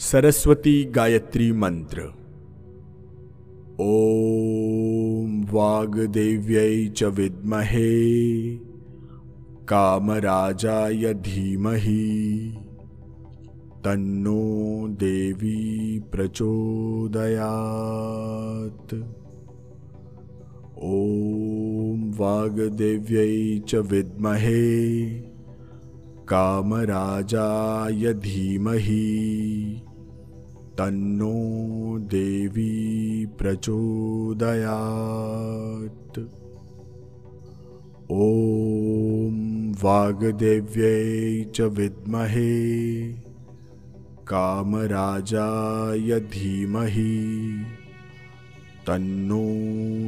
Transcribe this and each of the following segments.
सरस्वती गायत्री मंत्र। ॐ वाग्देव्यै च विद्महे, कामराजाय धीमहि। तन्नो देवी प्रचोदयात्। ॐ वाग्देव्यै च विद्महे, कामराजाय धीमहि। तन्नो देवी प्रचोदयात्। ॐ वाग्देव्यै च विद्महे कामराजाय धीमहि। तन्नो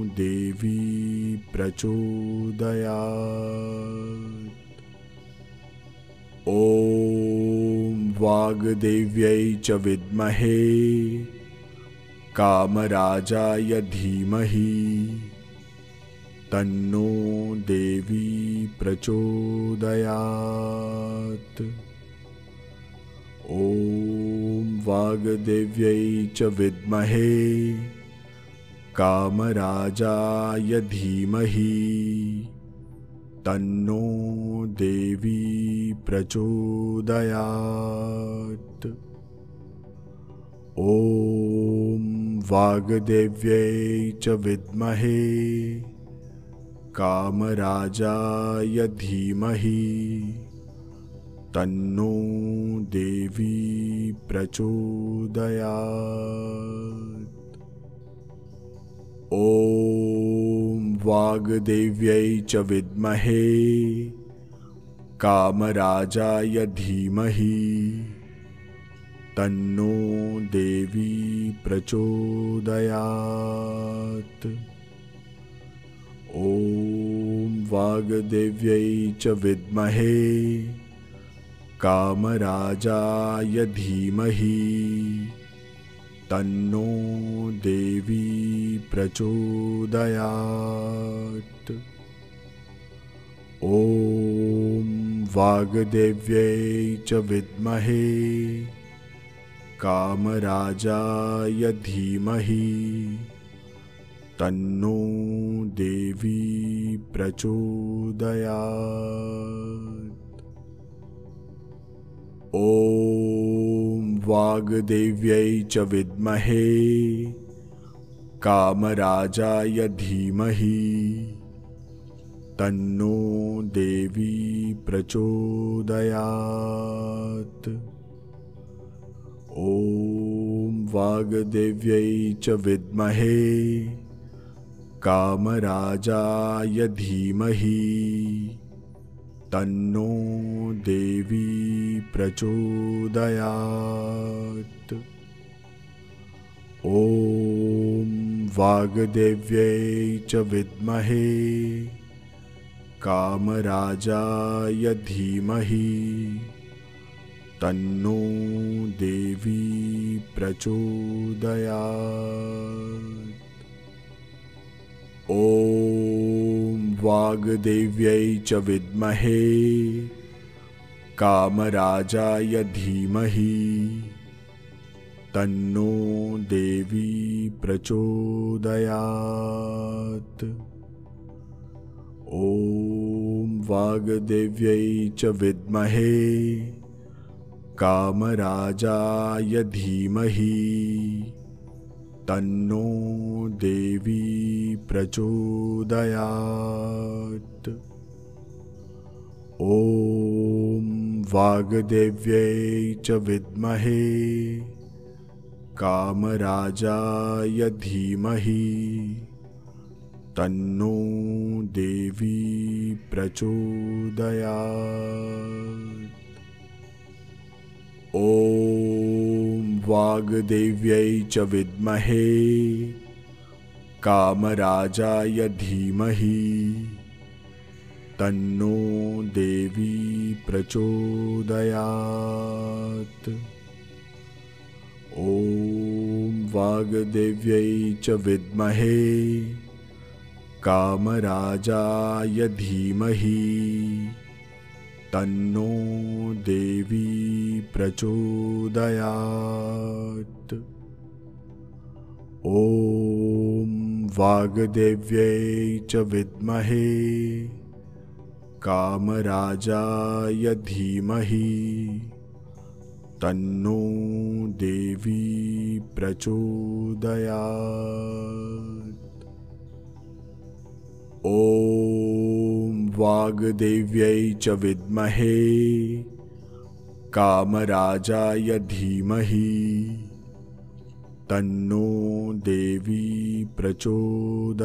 देवी प्रचोदयात्। ॐ वाग्देव्यै च विद्महे। कामराजाय धीमहि। तन्नो देवी प्रचोदयात्। ॐ वाग्देव्यै च विद्महे। कामराजाय धीमहि। तन्नो देवी प्रचोदयात्। ॐ वाग्देव्यै च विद्महे कामराजाय धीमहि। तन्नो देवी प्रचोदयात्। ॐ वाग्देव्यै च विद्महे कामराजाय धीमहि। तन्नो देवी प्रचोदयात्। ॐ वाग्देव्यै च विद्महे। कामराजाय धीमहि। तन्नो देवी प्रचोदयात्। ॐ वाग्देव्यै च विद्महे। कामराजाय धीमहि। तन्नो देवी प्रचोदयात्। ॐ वाग्देव्यै च विद्महे। कामराजाय धीमहि। तन्नो देवी प्रचोदयात्। ॐ वाग्देव्यै च विद्महे कामराजाय धीमहि। तन्नो देवी प्रचोदयात्। ॐ वाग्देव्यै च विद्महे कामराजाय धीमहि। तन्नो देवी प्रचोदयात्। ॐ वाग्देव्यै च विद्महे। कामराजाय धीमहि। तन्नो देवी प्रचोदयात् ॐ वाग्देव्यै च विद्महे कामराजाय धीमहि तन्नो देवी प्रचोदयात्। ॐ वाग्देव्यै च विद्महे कामराजाय धीमहि तन्नो देवी प्रचोदयात्। ॐ वाग्देव्यै च विद्महे कामराजाय धीमहि। तन्नो देवी प्रचोदयात्। ॐ वाग्देव्यै च विद्महे कामराजाय धीमहि। तन्नो देवी प्रचोदयात्। ॐ वाग्देव्यै च विद्महे। कामराजाय धीमहि। तन्नो देवी प्रचोदयात् ॐ वाग्देव्यै च विद्महे कामराजाय धीमहि तन्नो देवी प्रचोदयात्।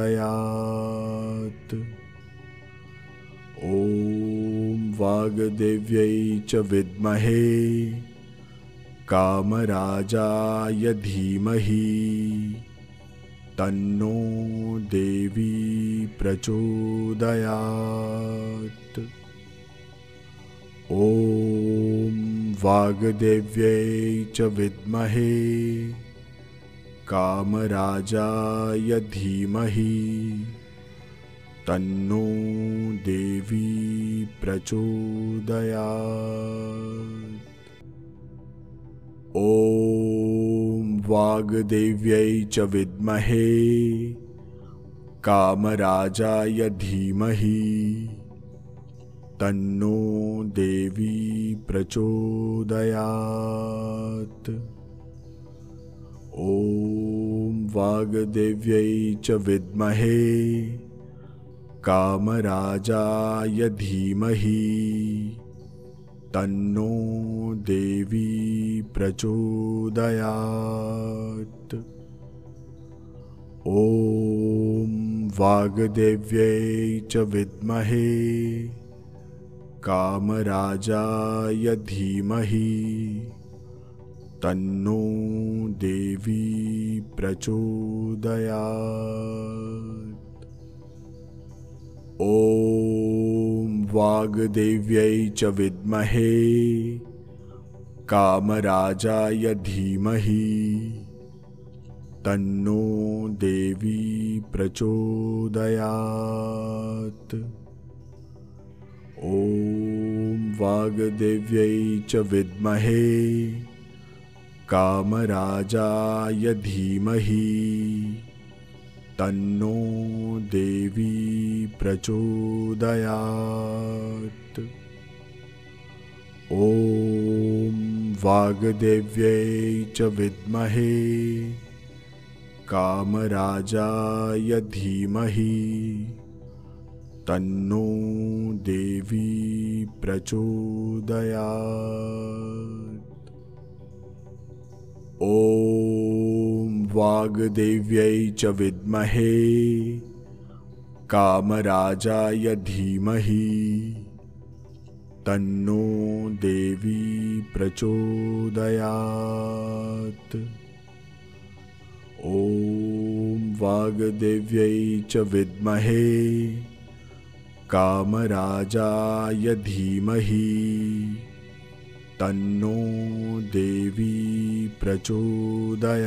ॐ वाग्देव्यै च विद्महे कामराजाय धीमहि तन्नो देवी प्रचोदयात्। ॐ वाग्देव्यै च विद्महे कामराजाय धीमहि। तन्नो देवी प्रचोदयात्। ॐ वाग्देव्यै च विद्महे कामराजाय धीमहि। तन्नो देवी प्रचोदयात्। ॐ वाग्देव्यै च विद्महे। कामराजाय धीमहि। तन्नो देवी प्रचोदयात्। ॐ वाग्देव्यै च विद्महे। कामराजाय धीमहि। तन्नो देवी प्रचोदयात्। ॐ वाग्देव्यै च विद्महे। कामराजाय धीमहि तन्नो देवी प्रचोदयात्। ॐ वाग्देव्यै च विद्महे कामराजाय धीमहि। तन्नो देवी प्रचोदयात्। ॐ वाग्देव्यै च विद्महे कामराजाय धीमहि। तन्नो देवी प्रचोदयात्। ॐ वाग्देव्यै च विद्महे। कामराजाय धीमहि। तन्नो देवी प्रचोदयात्। ॐ वाग्देव्यै च विद्महे कामराजाय धीमहि तन्नो देवी प्रचोदयात्।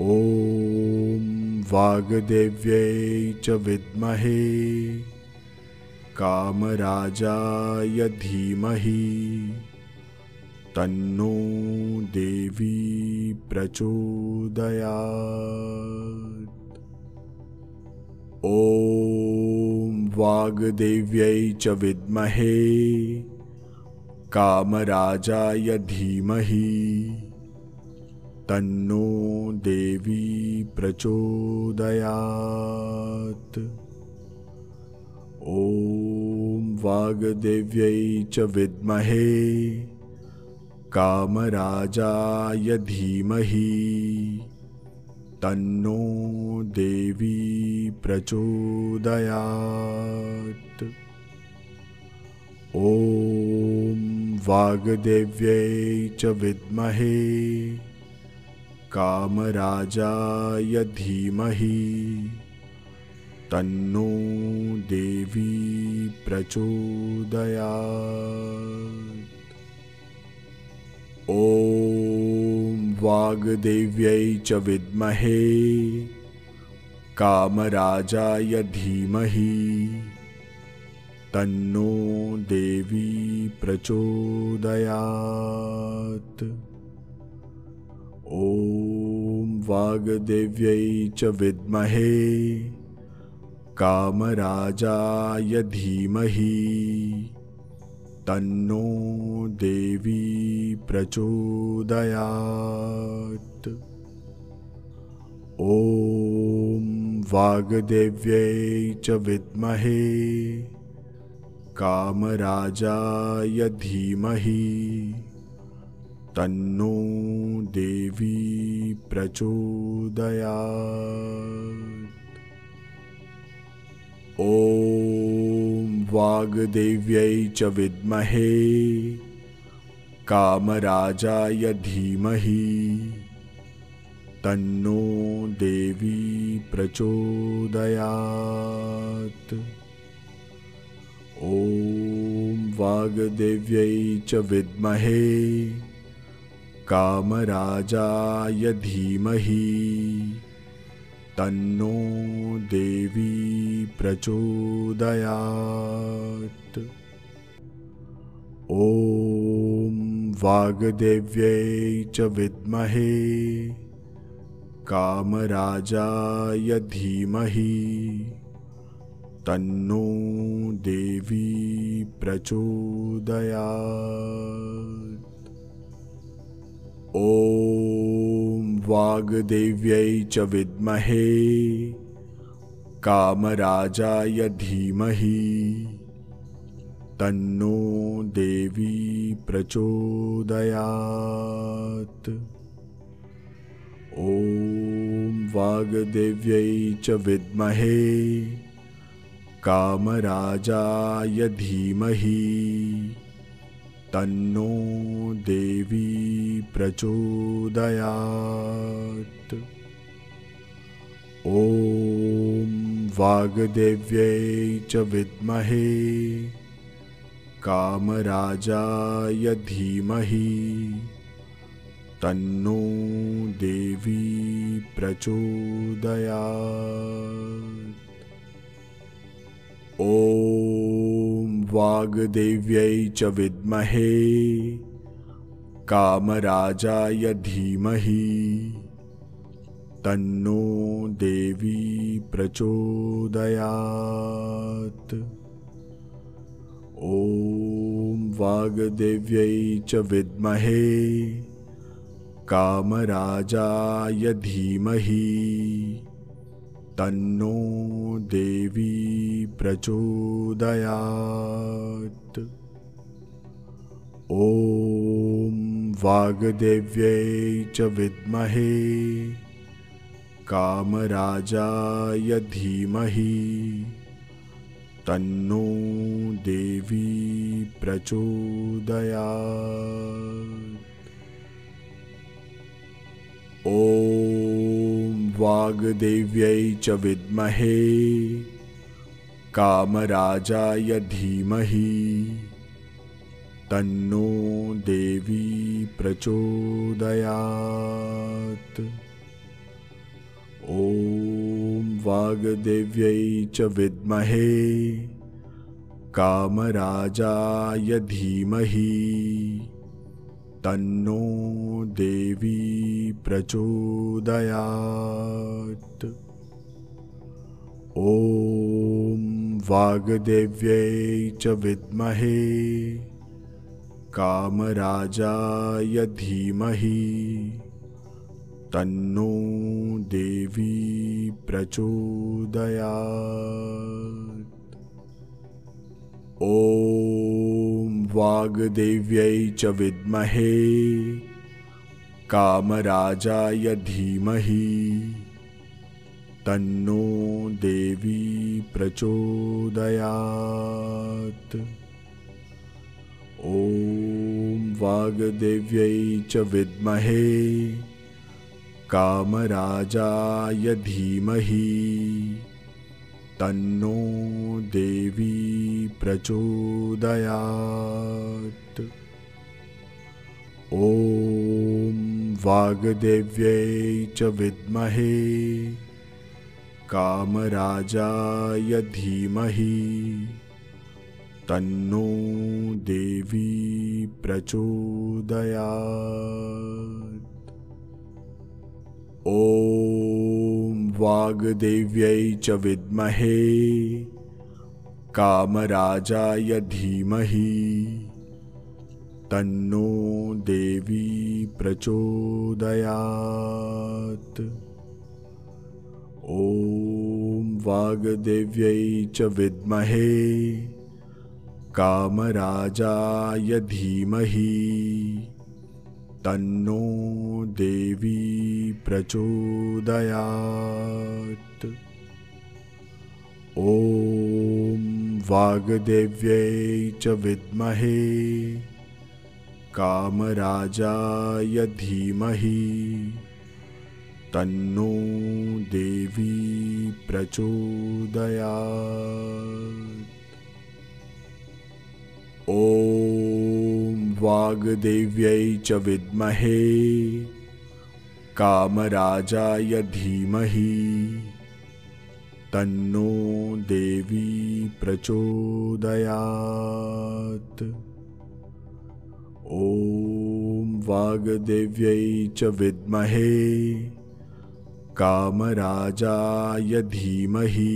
ॐ वाग्देव्यै च विद्महे कामराजाय धीमहि तन्नो देवी प्रचोदयात्। ॐ वाग्देव्यै च विद्महे कामराजाय धीमहि। तन्नो देवी प्रचोदयात्। ॐ वाग्देव्यै च विद्महे कामराजाय धीमहि। तन्नो देवी प्रचोदयात्। ॐ वाग्देव्यै च विद्महे। कामराजाय धीमहि। तन्नो देवी प्रचोदयात् वाग्देव्यै च विद्महे। कामराजाय धीमहि। तन्नो देवी प्रचोदयात्। ॐ वाग्देव्यै च विद्महे। कामराजाय धीमहि तन्नो देवी प्रचोदयात्। ॐ वाग्देव्यै च विद्महे कामराजाय धीमहि। तन्नो देवी प्रचोदयात्। ॐ वाग्देव्यै च विद्महे कामराजाय धीमहि। तन्नो देवी प्रचोदयात्। ॐ वाग्देव्यै च विद्महे कामराजाय धीमहि। तन्नो देवी प्रचोदयात्। ॐ वाग्देव्यै च विद्महे कामराजाय धीमहि। तन्नो देवी प्रचोदयात्। ॐ वाग्देव्यै च विद्महे कामराजाय धीमहि। तन्नो देवी प्रचोदयात्। ॐ वाग्देव्यै च विद्महे। कामराजाय धीमहि। तन्नो देवी प्रचोदयात्। ॐ वाग्देव्यै च विद्महे। कामराजाय धीमहि। तन्नो देवी प्रचोदयात्। ॐ वाग्देव्यै च विद्महे। कामराजाय धीमहि तन्नो देवी प्रचोदयात्। ॐ वाग्देव्यै च विद्महे कामराजाय धीमहि। तन्नो देवी प्रचोदयात्। ॐ वाग्देव्यै च विद्महे कामराजाय धीमहि। तन्नो देवी प्रचोदयात्। ॐ वाग्देव्यै च विद्महे। कामराजाय धीमहि। तन्नो देवी प्रचोदयात् ॐ वाग्देव्यै च विद्महे कामराजाय धीमहि तन्नो देवी प्रचोदयात्। ॐ वाग्देव्यै च विद्महे कामराजाय धीमहि तन्नो देवी प्रचोदयात्। ॐ वाग्देव्यै च विद्महे कामराजाय धीमहि। तन्नो देवी प्रचोदयात्। ॐ वाग्देव्यै च विद्महे कामराजाय धीमहि। तन्नो देवी प्रचोदयात्। ॐ वाग्देव्यै च विद्महे। कामराजाय धीमहि। तन्नो देवी प्रचोदयात् ॐ वाग्देव्यै च विद्महे कामराजाय धीमहि तन्नो देवी प्रचोदयात्। ॐ वाग्देव्यै च विद्महे कामराजाय धीमहि तन्नो देवी प्रचोदयात्। ॐ वाग्देव्यै च विद्महे कामराजाय धीमहि। तन्नो देवी प्रचोदयात् ॐ वाग्देव्यै च विद्महे कामराजाय धीमहि तन्नो देवी प्रचोदयात्। ॐ वाग्देव्यै च विद्महे कामराजाय धीमहि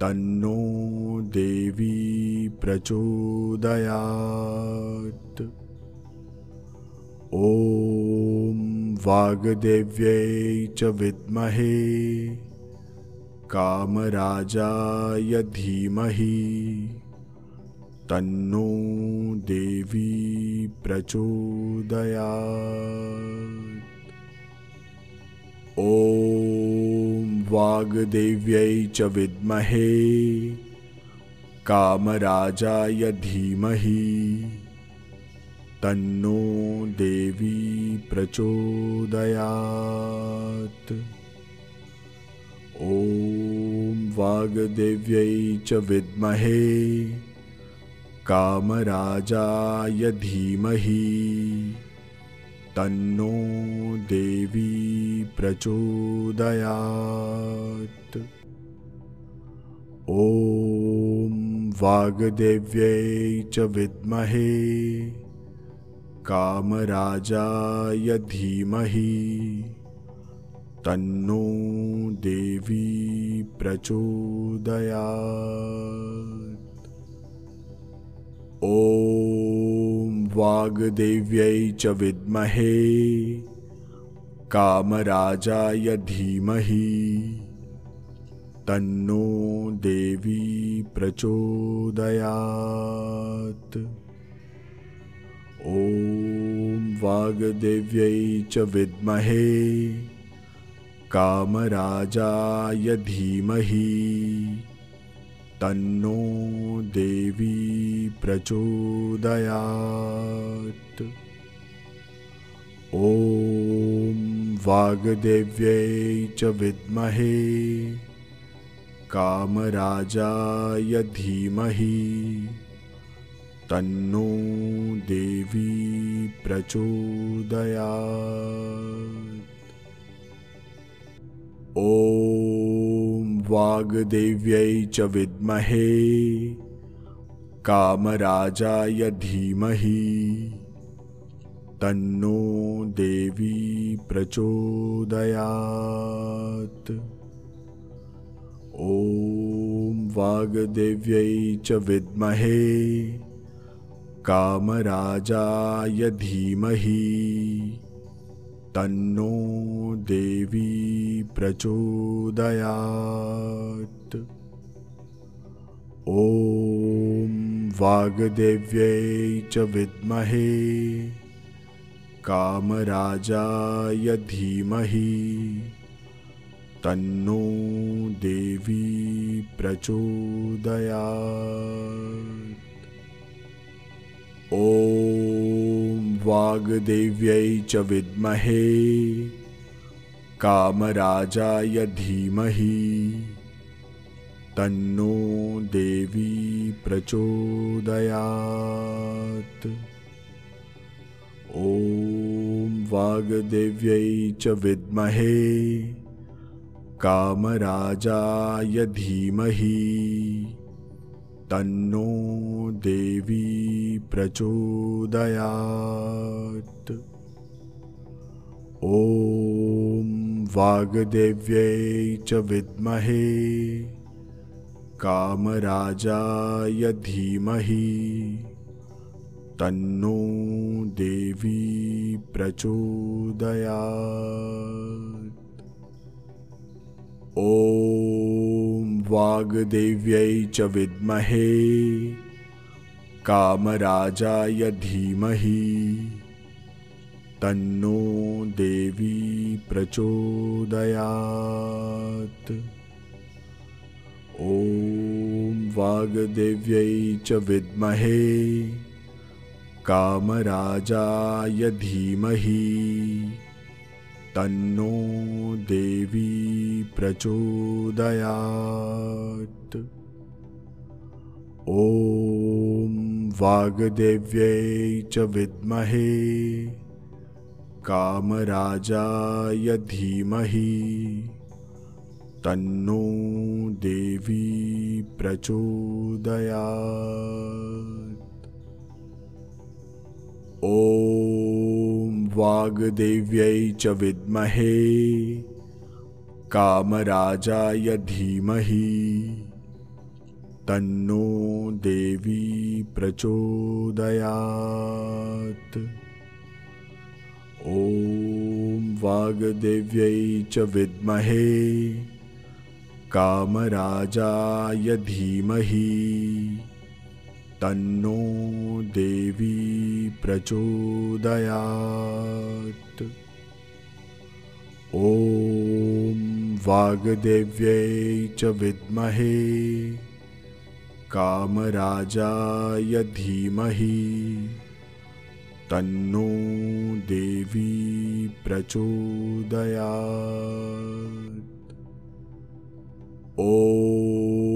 तन्नो देवी प्रचोदयात्। ॐ वाग्देव्यै च विद्महे कामराजाय धीमहि। तन्नो देवी प्रचोदयात् ॐ वाग्देव्यै च विद्महे कामराजाय धीमहि। तन्नो देवी प्रचोदयात्। ॐ वाग्देव्यै च विद्महे कामराजाय धीमहि तन्नो देवी प्रचोदयात्। ॐ वाग्देव्यै च विद्महे कामराजाय धीमहि। तन्नो देवी प्रचोदयात्। ॐ वाग्देव्यै च विद्महे। कामराजाय धीमहि। तन्नो देवी प्रचोदयात्। ॐ वाग्देव्यै च विद्महे। कामराजाय धीमहि तन्नो देवी प्रचोदयात्। ॐ वाग्देव्यै च विद्महे कामराजाय धीमहि। तन्नो देवी प्रचोदयात्। ॐ वाग्देव्यै च विद्महे। कामराजाय धीमहि। तन्नो देवी प्रचोदयात्। ॐ वाग्देव्यै च विद्महे। कामराजाय धीमहि। तन्नो देवी प्रचोदयात्। ॐ वाग्देव्यै च विद्महे कामराजाय धीमहि। तन्नो देवी प्रचोदयात् ॐ वाग्देव्यै च विद्महे कामराजाय धीमहि। तन्नो देवी प्रचोदयात्। ॐ वाग्देव्यै च विद्महे कामराजाय धीमहि तन्नो देवी प्रचोदयात्। ॐ वाग्देव्यै च विद्महे कामराजाय धीमहि। तन्नो देवी प्रचोदयात् ॐ वाग्देव्यै च विद्महे कामराजाय धीमहि तन्नो देवी प्रचोदयात्। ॐ वाग्देव्यै च विद्महे कामराजाय धीमहि तन्नो देवी प्रचोदयात्। ॐ वाग्देव्यै च विद्महे कामराजाय धीमहि। तन्नो देवी प्रचोदयात्। ॐ वाग्देव्यै च विद्महे। कामराजाय धीमहि। तन्नो देवी प्रचोदयात्। ॐ वाग्देव्यै च विद्महे। कामराजाय धीमहि तन्नो देवी प्रचोदयात्। ॐ वाग्देव्यै च विद्महे कामराजाय धीमहि। तन्नो देवी प्रचोदयात्। ॐ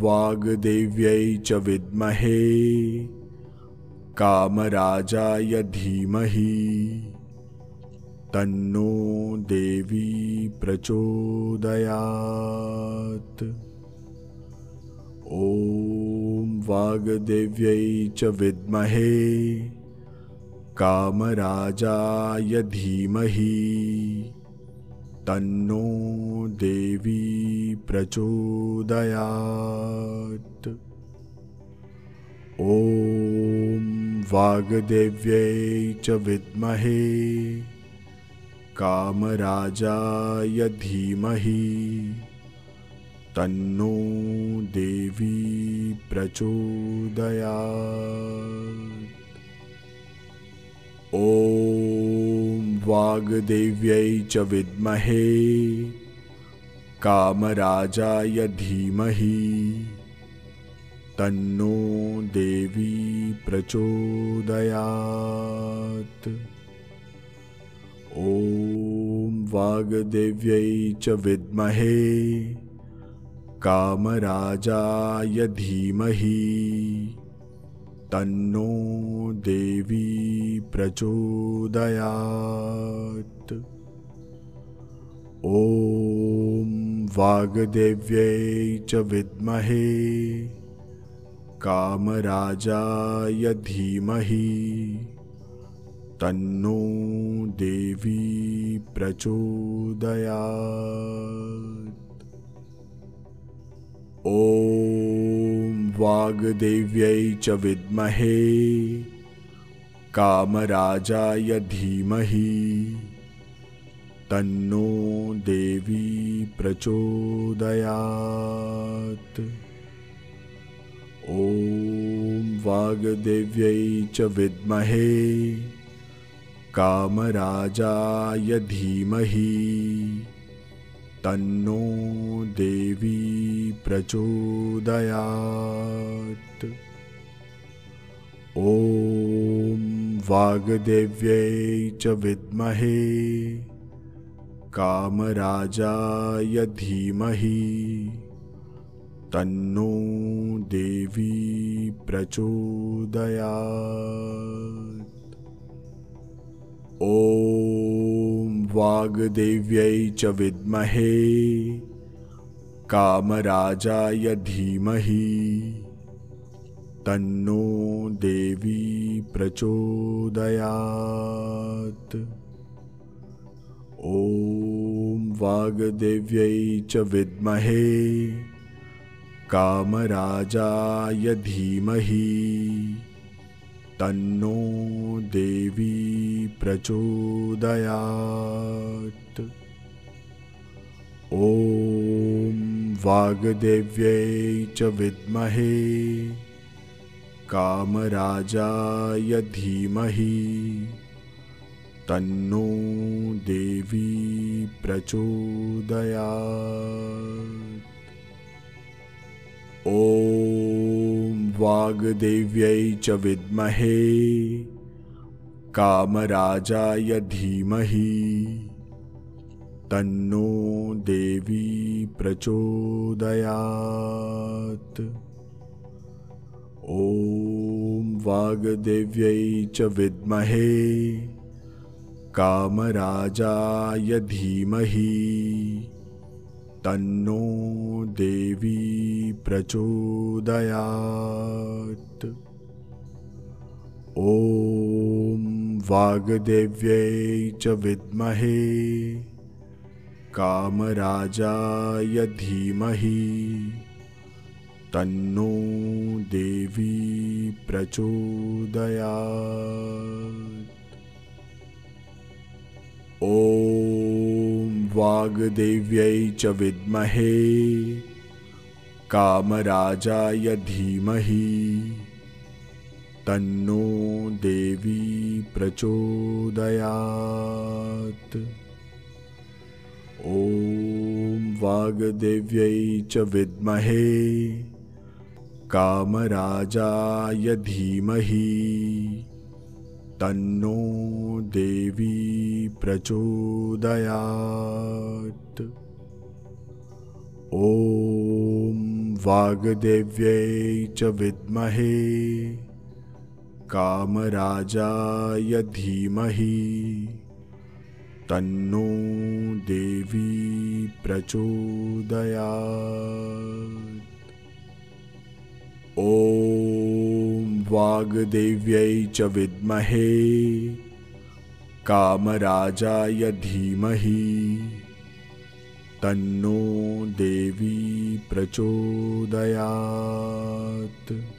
वाग्देव्यै च विद्महे। कामराजाय धीमहि। तन्नो देवी प्रचोदयात्। ॐ वाग्देव्यै च विद्महे। कामराजाय धीमहि। तन्नो देवी प्रचोदयात्। ॐ वाग्देव्यै च विद्महे कामराजाय धीमहि। तन्नो देवी प्रचोदयात्। ॐ वाग्देव्यै च विद्महे। कामराजाय धीमहि। तन्नो देवी प्रचोदयात्। ॐ वाग्देव्यै च विद्महे। कामराजाय धीमहि तन्नो देवी प्रचोदयात्। ॐ वाग्देव्यै च विद्महे कामराजाय धीमहि। तन्नो देवी प्रचोदयात्। ॐ वाग्देव्यै च विद्महे कामराजाय धीमहि तन्नो देवी प्रचोदयात्। ॐ वाग्देव्यै च विद्महे कामराजाय धीमहि तन्नो देवी प्रचोदयात्। ॐ वाग्देव्यै च विद्महे कामराजाय धीमहि। तन्नो देवी प्रचोदयात् ॐ वाग्देव्यै च विद्महे कामराजाय धीमहि तन्नो देवी प्रचोदयात्। ॐ वाग्देव्यै च विद्महे कामराजाय धीमहि तन्नो देवी प्रचोदयात्। ॐ वाग्देव्यै च विद्महे कामराजाय धीमहि। तन्नो देवी प्रचोदयात्। ॐ वाग्देव्यै च विद्महे कामराजाय धीमहि। तन्नो देवी प्रचोदयात्। ॐ वाग्देव्यै च विद्महे। कामराजाय धीमहि। तन्नो देवी प्रचोदयात्। ॐ वाग्देव्यै च विद्महे। कामराजाय धीमहि। तन्नो देवी प्रचोदयात्। ॐ वाग्देव्यै च विद्महे। कामराजाय धीमहि तन्नो देवी प्रचोदयात्। ॐ वाग्देव्यै च विद्महे कामराजाय धीमहि। तन्नो देवी प्रचोदयात्। ॐ वाग्देव्यै च विद्महे कामराजाय धीमहि। तन्नो देवी प्रचोदयात्। ॐ वाग्देव्यै च विद्महे। कामराजाय धीमहि। तन्नो देवी प्रचोदयात्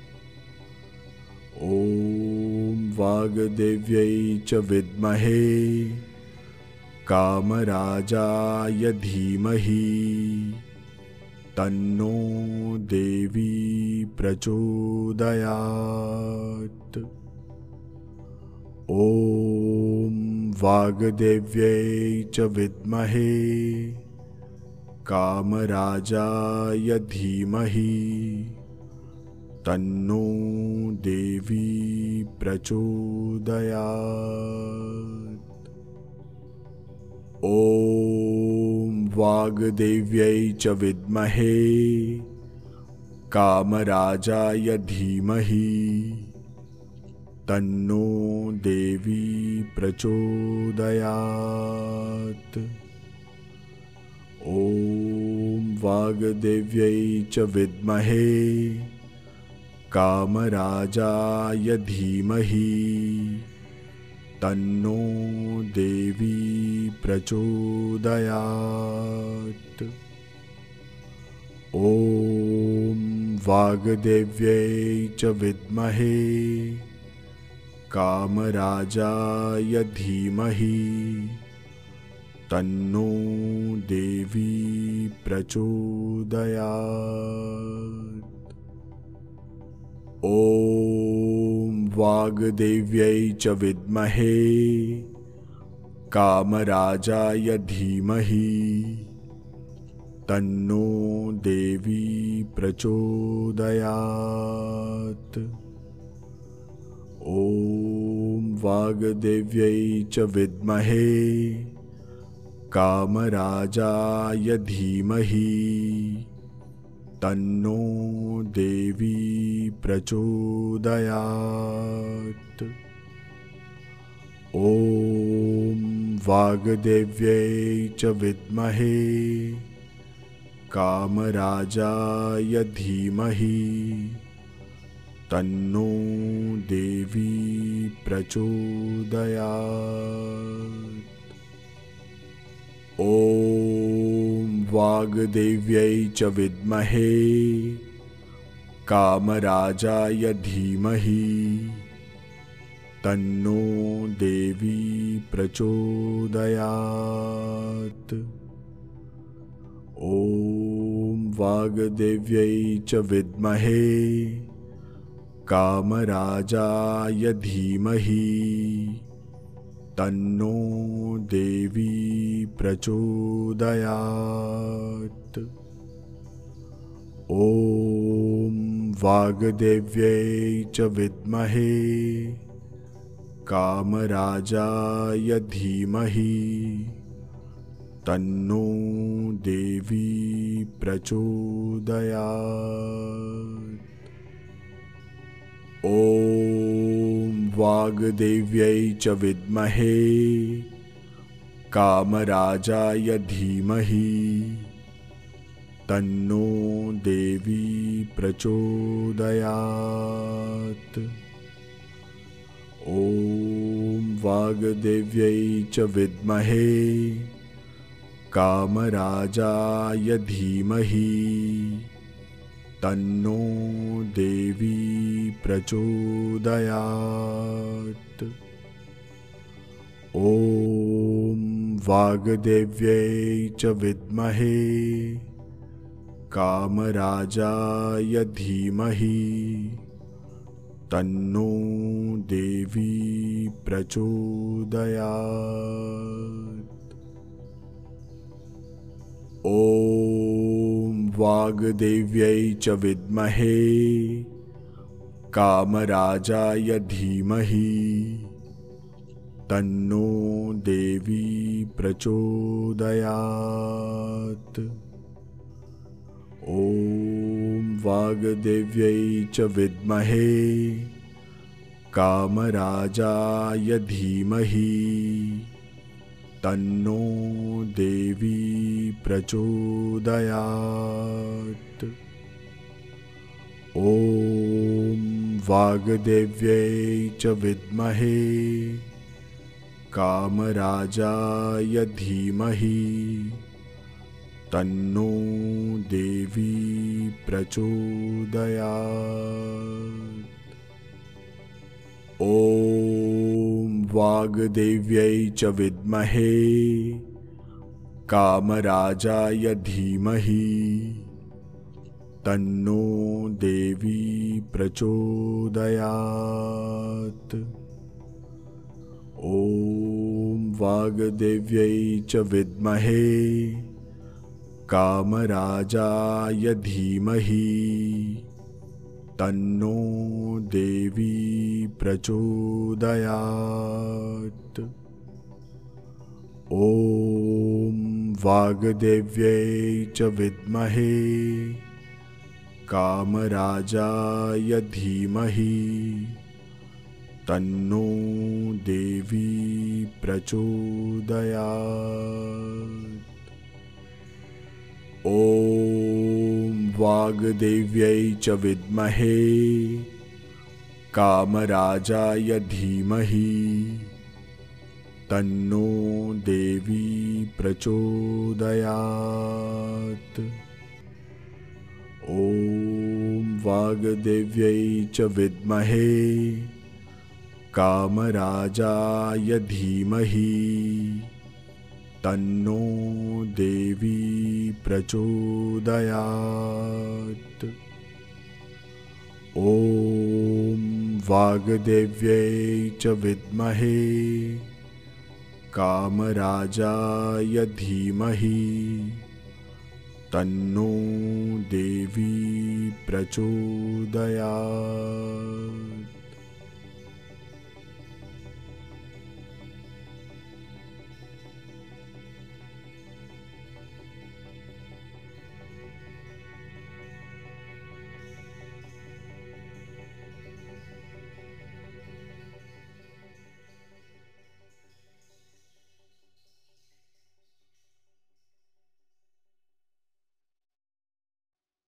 ॐ वाग्देव्यै च विद्महे कामराजाय धीमहि तन्नो देवी प्रचोदयात्। ॐ वाग्देव्यै च विद्महे कामराजाय धीमहि तन्नो देवी प्रचोदयात्। ॐ वाग्देव्यै च विद्महे कामराजाय धीमहि। तन्नो देवी प्रचोदयात्। ॐ वाग्देव्यै च विद्महे कामराजाय धीमहि। तन्नो देवी प्रचोदयात्। ॐ वाग्देव्यै च विद्महे। कामराजाय धीमहि। तन्नो देवी प्रचोदयात् ॐ वाग्देव्यै च विद्महे कामराजाय धीमहि। तन्नो देवी प्रचोदयात्। ॐ वाग्देव्यै च विद्महे कामराजाय धीमहि तन्नो देवी प्रचोदयात्। ॐ वाग्देव्यै च विद्महे कामराजाय धीमहि। तन्नो देवी प्रचोदया ॐ वाग्देव्यै च विद्महे। कामराजाय धीमहि। तन्नो देवी प्रचोदयात्। ॐ वाग्देव्यै च विद्महे। कामराजाय धीमहि तन्नो देवी प्रचोदयात्। ॐ वाग्देव्यै च विद्महे कामराजाय धीमहि। तन्नो देवी प्रचोदयात् ॐ वाग्देव्यै च विद्महे कामराजाय धीमहि। तन्नो देवी प्रचोदयात्। ॐ वाग्देव्यै च विद्महे कामराजाय धीमहि तन्नो देवी प्रचोदयात्। ॐ वाग्देव्यै च विद्महे कामराजाय धीमहि। तन्नो देवी प्रचोदयात्। ॐ वाग्देव्यै च विद्महे। कामराजाय धीमहि। तन्नो देवी प्रचोदयात्। ॐ वाग्देव्यै च विद्महे। कामराजाय धीमहि तन्नो देवी प्रचोदयात्। ॐ वाग्देव्यै च विद्महे कामराजाय धीमहि। तन्नो देवी प्रचोदयात्। ॐ वाग्देव्यै च विद्महे। कामराजाय धीमहि। तन्नो देवी प्रचोदयात्। ॐ वाग्देव्यै च विद्महे। कामराजाय धीमहि। तन्नो देवी प्रचोदयात्। ॐ वाग्देव्यै च विद्महे कामराजाय धीमहि। तन्नो देवी प्रचोदयात् ॐ वाग्देव्यै च विद्महे कामराजाय धीमहि तन्नो देवी प्रचोदयात्। ॐ वाग्देव्यै च विद्महे कामराजाय धीमहि तन्नो देवी प्रचोदयात्। ॐ वाग्देव्यै च विद्महे कामराजाय धीमहि। तन्नो देवी प्रचोदयात्